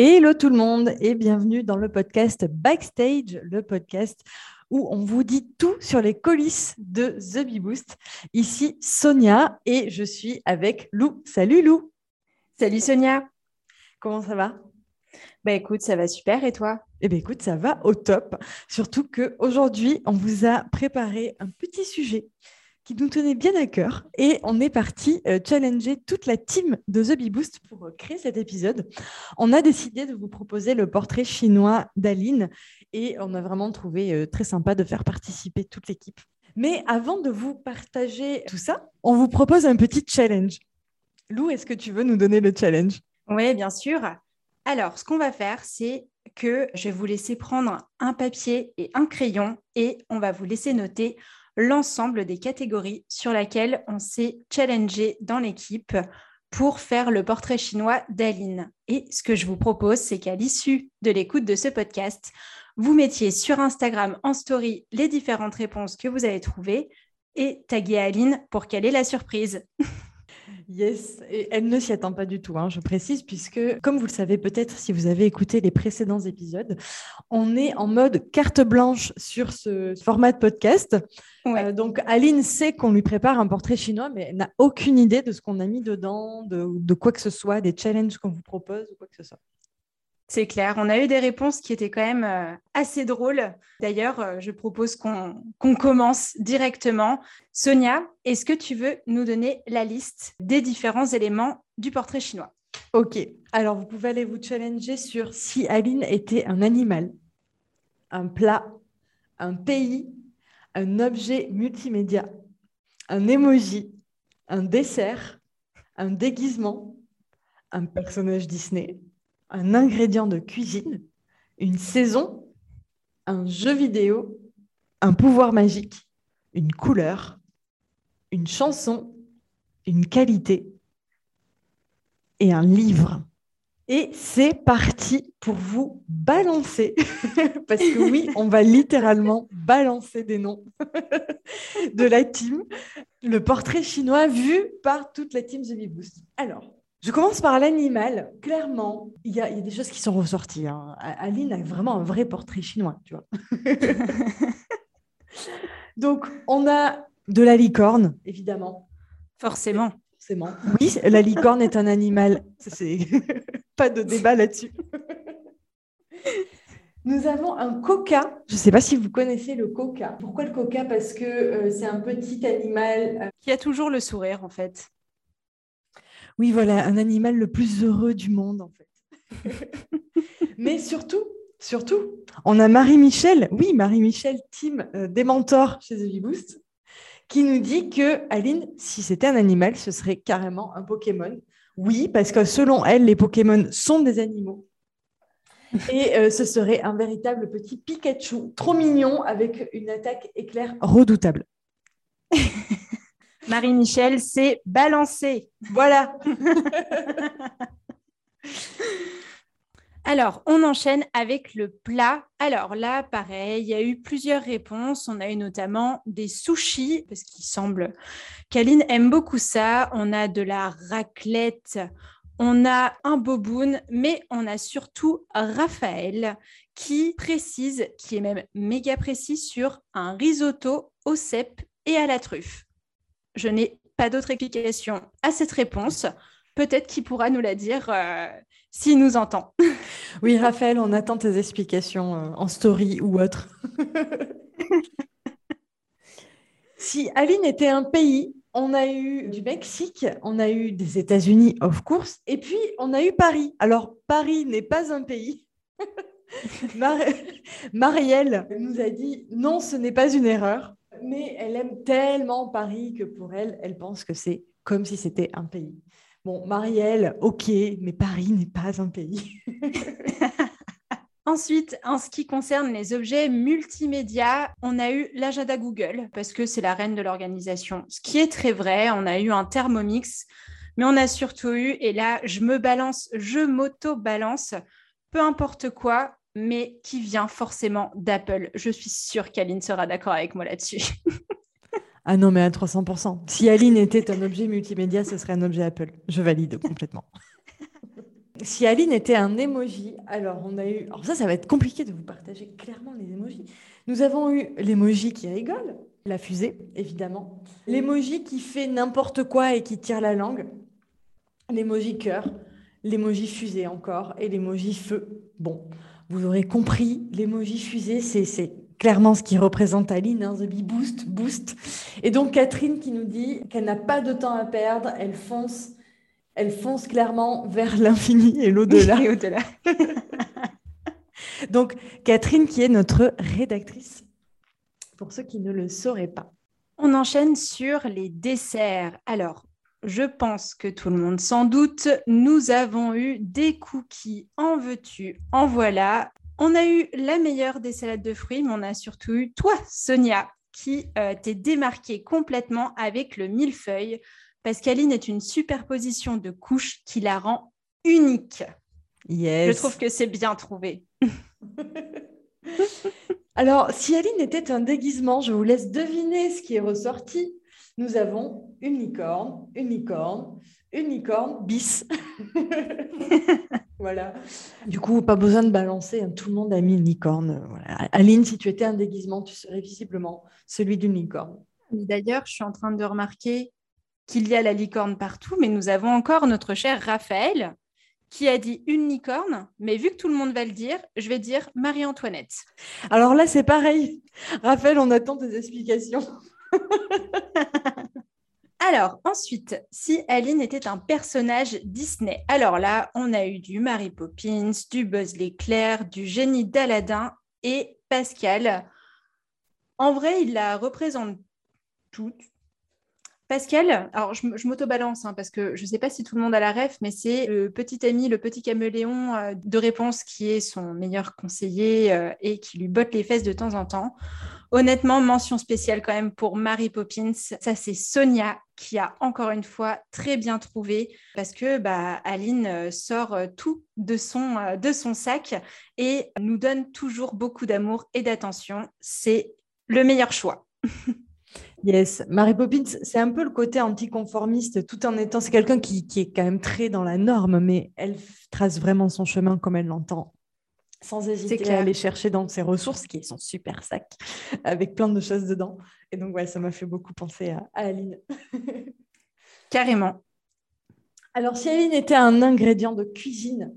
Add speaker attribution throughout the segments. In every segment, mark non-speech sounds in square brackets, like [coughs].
Speaker 1: Hello tout le monde et bienvenue dans le podcast Backstage, le podcast où on vous dit tout sur les coulisses de The Bee Boost. Ici Sonia et je suis avec Lou. Salut Lou.
Speaker 2: Salut Sonia.
Speaker 1: Comment ça va?
Speaker 2: Bah écoute, ça va super et toi?
Speaker 1: Eh bien écoute, ça va au top. Surtout qu'aujourd'hui, on vous a préparé un petit sujet qui nous tenait bien à cœur. Et on est parti euh, challenger toute la team de The Bee Boost pour euh, créer cet épisode. On a décidé de vous proposer le portrait chinois d'Aline et on a vraiment trouvé euh, très sympa de faire participer toute l'équipe. Mais avant de vous partager tout ça, on vous propose un petit challenge. Lou, est-ce que tu veux nous donner le challenge?
Speaker 2: Oui, bien sûr. Alors, ce qu'on va faire, c'est que je vais vous laisser prendre un papier et un crayon et on va vous laisser noter l'ensemble des catégories sur lesquelles on s'est challengé dans l'équipe pour faire le portrait chinois d'Aline. Et ce que je vous propose, c'est qu'à l'issue de l'écoute de ce podcast, vous mettiez sur Instagram en story les différentes réponses que vous avez trouvées et taguer Aline pour qu'elle ait la surprise. [laughs]
Speaker 1: Yes, et elle ne s'y attend pas du tout, hein, je précise, puisque, comme vous le savez peut-être si vous avez écouté les précédents épisodes, on est en mode carte blanche sur ce format de podcast. Euh, donc, Aline sait qu'on lui prépare un portrait chinois, mais elle n'a aucune idée de ce qu'on a mis dedans, de, de quoi que ce soit, des challenges qu'on vous propose ou quoi que ce soit.
Speaker 2: C'est clair. On a eu des réponses qui étaient quand même euh, assez drôles. D'ailleurs, euh, je propose qu'on commence directement. Sonia, est-ce que tu veux nous donner la liste des différents éléments du portrait chinois?
Speaker 1: Ok. Alors, vous pouvez aller vous challenger sur si Aline était un animal, un plat, un pays, un objet multimédia, un emoji, un dessert, un déguisement, un personnage Disney un ingrédient de cuisine, une saison, un jeu vidéo, un pouvoir magique, une couleur, une chanson, une qualité et un livre. Et c'est parti pour vous balancer, [laughs] parce que oui, on va littéralement balancer des noms [laughs] de la team, le portrait chinois vu par toute la team The Boost. Alors, je commence par l'animal. Clairement, il y, a des choses qui sont ressorties. Hein. Aline a vraiment un vrai portrait chinois, tu vois. [laughs] Donc, on a de la licorne, évidemment.
Speaker 2: Forcément.
Speaker 1: Forcément. Oui, la licorne est un animal. C'est [laughs] pas de débat là-dessus. Nous avons un coca. Je ne sais pas si vous connaissez le coca. Pourquoi le coca? Parce que euh, c'est un petit animal
Speaker 2: euh, qui a toujours le sourire, en fait.
Speaker 1: Oui, voilà, un animal le plus heureux du monde, en fait. [laughs] Mais surtout, surtout, on a Marie-Michel, oui, Marie-Michel, team euh, des mentors chez The Boost, qui nous dit que, Aline, si c'était un animal, ce serait carrément un Pokémon. Oui, parce que selon elle, les Pokémon sont des animaux. Et euh, ce serait un véritable petit Pikachu, trop mignon, avec une attaque éclair redoutable.
Speaker 2: Marie-Michel s'est balancée.
Speaker 1: Voilà. [laughs]
Speaker 2: Alors, on enchaîne avec le plat. Alors là, pareil, il y a eu plusieurs réponses. On a eu notamment des sushis, parce qu'il semble qu'Aline aime beaucoup ça. On a de la raclette, on a un boboon, mais on a surtout Raphaël qui précise, qui est même méga précis sur un risotto au cèpe et à la truffe. Je n'ai pas d'autre explication à cette réponse. Peut-être qu'il pourra nous la dire euh, s'il nous entend. [laughs]
Speaker 1: Oui, Raphaël, on attend tes explications euh, en story ou autre. [laughs] si Aline était un pays, on a eu du Mexique, on a eu des États-Unis, of course, et puis on a eu Paris. Alors, Paris n'est pas un pays. [laughs] Marielle nous a dit non, ce n'est pas une erreur mais elle aime tellement Paris que pour elle, elle pense que c'est comme si c'était un pays. Bon, Marielle, ok, mais Paris n'est pas un pays. [laughs]
Speaker 2: Ensuite, en ce qui concerne les objets multimédia, on a eu l'agenda Google parce que c'est la reine de l'organisation. Ce qui est très vrai, on a eu un Thermomix, mais on a surtout eu, et là, je me balance, je m'auto-balance, peu importe quoi, mais qui vient forcément d'Apple. Je suis sûre qu'Aline sera d'accord avec moi là-dessus. [laughs]
Speaker 1: ah non, mais à 300%. Si Aline était un objet multimédia, ce serait un objet Apple. Je valide complètement. [laughs] si Aline était un emoji, alors on a eu. Alors ça, ça va être compliqué de vous partager clairement les emojis. Nous avons eu l'emoji qui rigole, la fusée, évidemment. L'emoji qui fait n'importe quoi et qui tire la langue. L'emoji cœur. L'emoji fusée encore. Et l'emoji feu. Bon, vous aurez compris, l'emoji fusée, c'est clairement ce qui représente Aline, hein, The Bee Boost, Boost. Et donc Catherine qui nous dit qu'elle n'a pas de temps à perdre, elle fonce elle fonce clairement vers l'infini et l'au-delà. [laughs]
Speaker 2: Et au-delà. [laughs]
Speaker 1: Donc, Catherine, qui est notre rédactrice, pour ceux qui ne le sauraient pas.
Speaker 2: On enchaîne sur les desserts. Alors, je pense que tout le monde s'en doute, nous avons eu des cookies. En veux-tu? En voilà. On a eu la meilleure des salades de fruits, mais on a surtout eu toi, Sonia, qui euh, t'es démarquée complètement avec le millefeuille parce qu'Aline est une superposition de couches qui la rend unique.
Speaker 1: Yes.
Speaker 2: Je trouve que c'est bien trouvé. [laughs]
Speaker 1: Alors, si Aline était un déguisement, je vous laisse deviner ce qui est ressorti. Nous avons une licorne, une licorne, une licorne bis. [laughs] voilà. Du coup, pas besoin de balancer. Hein. Tout le monde a mis une licorne. Aline, si tu étais un déguisement, tu serais visiblement celui d'une licorne.
Speaker 2: D'ailleurs, je suis en train de remarquer qu'il y a la licorne partout, mais nous avons encore notre cher Raphaël qui a dit une licorne, mais vu que tout le monde va le dire, je vais dire Marie-Antoinette.
Speaker 1: Alors là, c'est pareil. Raphaël, on attend tes explications. [laughs]
Speaker 2: Alors, ensuite, si Aline était un personnage Disney, alors là, on a eu du Mary Poppins, du Buzz l'éclair, du génie d'Aladin et Pascal. En vrai, il la représente toute, Pascal, alors je, m'auto-balance hein, parce que je ne sais pas si tout le monde a la ref, mais c'est le petit ami, le petit caméléon euh, de réponse qui est son meilleur conseiller euh, et qui lui botte les fesses de temps en temps. Honnêtement, mention spéciale quand même pour Mary Poppins. Ça, c'est Sonia qui a encore une fois très bien trouvé parce que bah, Aline euh, sort tout de son, de son sac et nous donne toujours beaucoup d'amour et d'attention. C'est le meilleur choix. [laughs]
Speaker 1: Yes, Mary Poppins, c'est un peu le côté anticonformiste, tout en étant, c'est quelqu'un qui, est quand même très dans la norme, mais elle trace vraiment son chemin comme elle l'entend, sans hésiter à aller chercher dans ses ressources, qui est son super sac, avec plein de choses dedans. Et donc, ouais, ça m'a fait beaucoup penser à, à Aline. [laughs]
Speaker 2: Carrément.
Speaker 1: Alors, si Aline était un ingrédient de cuisine,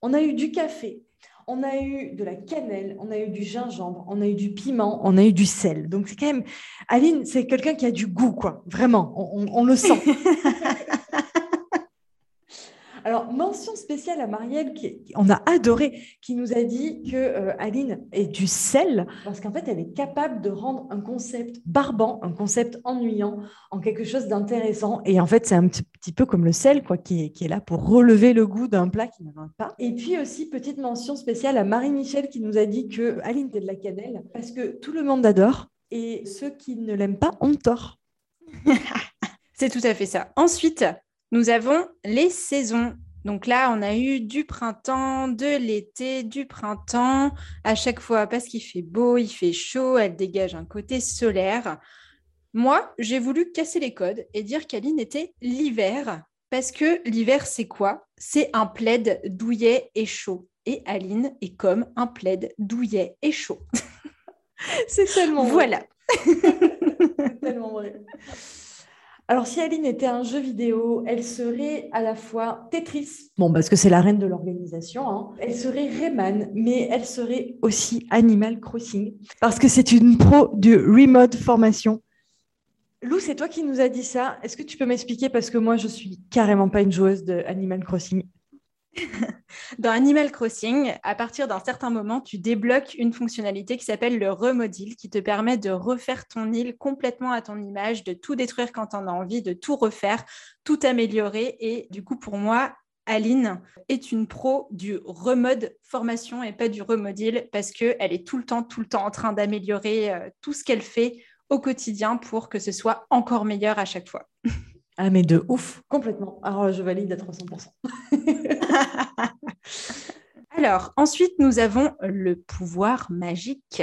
Speaker 1: on a eu du café, on a eu de la cannelle, on a eu du gingembre, on a eu du piment, on a eu du sel. Donc c'est quand même, Aline, c'est quelqu'un qui a du goût, quoi. Vraiment, on le sent. [laughs] Alors, mention spéciale à Marielle, qui, on a adoré, qui nous a dit que euh, Aline est du sel, parce qu'en fait, elle est capable de rendre un concept barbant, un concept ennuyant, en quelque chose d'intéressant. Et en fait, c'est un petit, peu comme le sel, quoi, qui est, là pour relever le goût d'un plat qui n'en a pas. Et puis aussi, petite mention spéciale à Marie-Michel, qui nous a dit que Aline était de la cannelle, parce que tout le monde adore, et ceux qui ne l'aiment pas ont tort. [laughs]
Speaker 2: c'est tout à fait ça. Ensuite, nous avons les saisons. Donc là, on a eu du printemps, de l'été, du printemps, à chaque fois parce qu'il fait beau, il fait chaud, elle dégage un côté solaire. Moi, j'ai voulu casser les codes et dire qu'Aline était l'hiver, parce que l'hiver, c'est quoi? C'est un plaid douillet et chaud. Et Aline est comme un plaid douillet et chaud. [laughs]
Speaker 1: c'est tellement
Speaker 2: Voilà. [laughs]
Speaker 1: c'est tellement vrai. Alors, si Aline était un jeu vidéo, elle serait à la fois Tetris, bon, parce que c'est la reine de l'organisation, hein. elle serait Rayman, mais elle serait aussi Animal Crossing, parce que c'est une pro du remote formation. Lou, c'est toi qui nous as dit ça. Est-ce que tu peux m'expliquer? Parce que moi, je suis carrément pas une joueuse de Animal Crossing. [laughs]
Speaker 2: Dans Animal Crossing, à partir d'un certain moment, tu débloques une fonctionnalité qui s'appelle le remodel, qui te permet de refaire ton île complètement à ton image, de tout détruire quand tu en as envie, de tout refaire, tout améliorer. Et du coup, pour moi, Aline est une pro du remode formation et pas du remodel parce qu'elle est tout le temps, tout le temps en train d'améliorer euh, tout ce qu'elle fait au quotidien pour que ce soit encore meilleur à chaque fois.
Speaker 1: Ah, mais de ouf, complètement. Alors, je valide à 300%. [laughs] [laughs]
Speaker 2: Alors, ensuite, nous avons le pouvoir magique.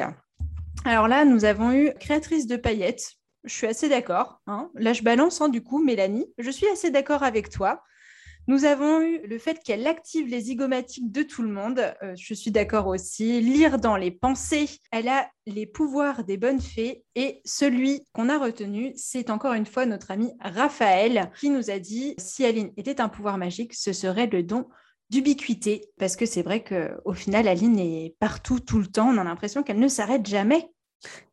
Speaker 2: Alors là, nous avons eu créatrice de paillettes. Je suis assez d'accord. Hein. Là, je balance, hein, du coup, Mélanie. Je suis assez d'accord avec toi. Nous avons eu le fait qu'elle active les zygomatiques de tout le monde. Euh, je suis d'accord aussi. Lire dans les pensées. Elle a les pouvoirs des bonnes fées. Et celui qu'on a retenu, c'est encore une fois notre ami Raphaël qui nous a dit si Aline était un pouvoir magique, ce serait le don d'ubiquité. Parce que c'est vrai qu'au final, Aline est partout, tout le temps. On a l'impression qu'elle ne s'arrête jamais.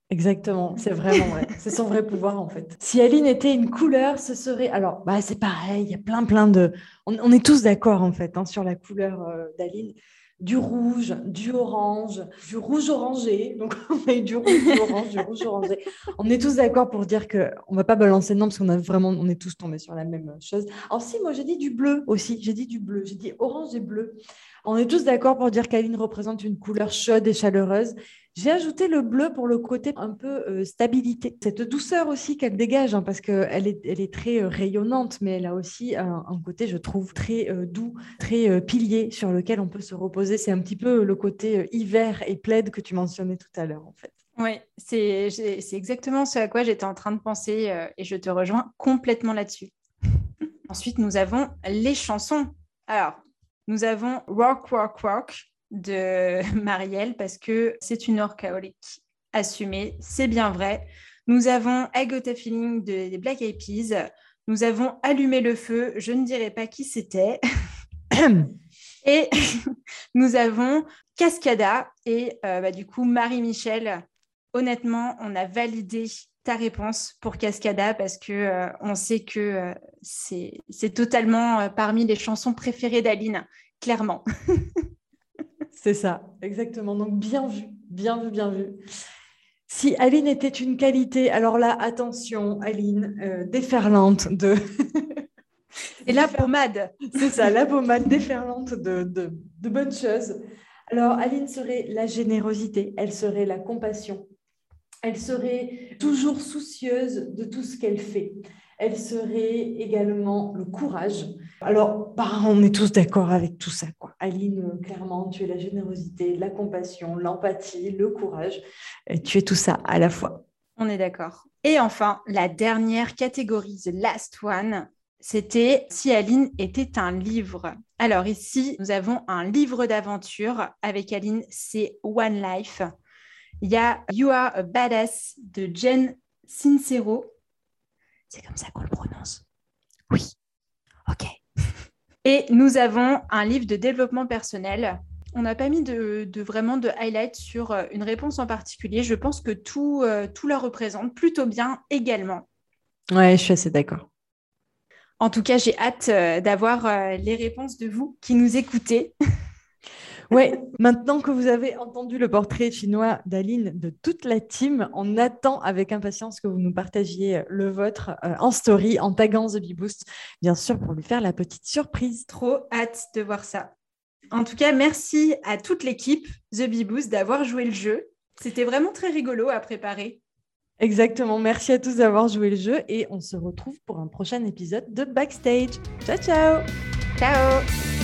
Speaker 1: Exactement, c'est vraiment vrai. c'est son vrai pouvoir en fait. Si Aline était une couleur, ce serait. Alors, bah, c'est pareil, il y a plein, plein de. On, est tous d'accord en fait hein, sur la couleur euh, d'Aline. Du rouge, du orange, du rouge orangé. Donc, [laughs] on a eu du rouge, du du rouge orangé. On est tous d'accord pour dire qu'on ne va pas balancer de nom parce qu'on a vraiment, on est tous tombés sur la même chose. Alors, si, moi j'ai dit du bleu aussi. J'ai dit du bleu. J'ai dit orange et bleu. On est tous d'accord pour dire qu'Aline représente une couleur chaude et chaleureuse. J'ai ajouté le bleu pour le côté un peu euh, stabilité. Cette douceur aussi qu'elle dégage, hein, parce qu'elle est, très euh, rayonnante, mais elle a aussi un, côté, je trouve, très euh, doux, très pilier sur lequel on peut se reposer. C'est un petit peu le côté hiver et plaide que tu mentionnais tout à l'heure, en fait.
Speaker 2: Oui, c'est exactement ce à quoi j'étais en train de penser et je te rejoins complètement là-dessus. [laughs] Ensuite, nous avons les chansons. Alors, nous avons Rock, Rock, Rock de [laughs] Marielle parce que c'est une orcaolique assumée, c'est bien vrai. Nous avons I Got a Feeling de, Black Eyed Peas. Nous avons Allumé le feu, je ne dirais pas qui c'était. [coughs] et [laughs] nous avons Cascada et euh, bah, du coup Marie-Michel. Honnêtement, on a validé ta réponse pour Cascada parce que euh, on sait que euh, c'est totalement parmi les chansons préférées d'Aline, clairement. [laughs]
Speaker 1: C'est ça, exactement. Donc bien vu, bien vu, bien vu. Si Aline était une qualité, alors là, attention, Aline, euh, déferlante de...
Speaker 2: Et la pommade.
Speaker 1: C'est ça, la pommade déferlante de, de, de bonnes choses. Alors, Aline serait la générosité, elle serait la compassion, elle serait toujours soucieuse de tout ce qu'elle fait elle serait également le courage. Alors, bah, on est tous d'accord avec tout ça. Quoi. Aline, euh, clairement, tu es la générosité, la compassion, l'empathie, le courage. Tu es tout ça à la fois.
Speaker 2: On est d'accord. Et enfin, la dernière catégorie, the last one, c'était si Aline était un livre. Alors ici, nous avons un livre d'aventure avec Aline, c'est One Life. Il y a You Are a Badass de Jen Sincero c'est comme ça qu'on le prononce. Oui. Et nous avons un livre de développement personnel. On n'a pas mis de, vraiment de highlight sur euh, une réponse en particulier. Je pense que tout, euh, tout la représente plutôt bien également.
Speaker 1: Ouais, je suis assez d'accord.
Speaker 2: En tout cas, j'ai hâte euh, d'avoir les réponses de vous qui nous écoutez. [laughs]
Speaker 1: Oui, maintenant que vous avez entendu le portrait chinois d'Aline de toute la team, on attend avec impatience que vous nous partagiez le vôtre euh, en story, en taguant The Boost, bien sûr, pour lui faire la petite surprise.
Speaker 2: Trop hâte de voir ça. En tout cas, merci à toute l'équipe The Boost d'avoir joué le jeu. C'était vraiment très rigolo à préparer.
Speaker 1: Exactement. Merci à tous d'avoir joué le jeu et on se retrouve pour un prochain épisode de Backstage. Ciao, ciao.
Speaker 2: Ciao.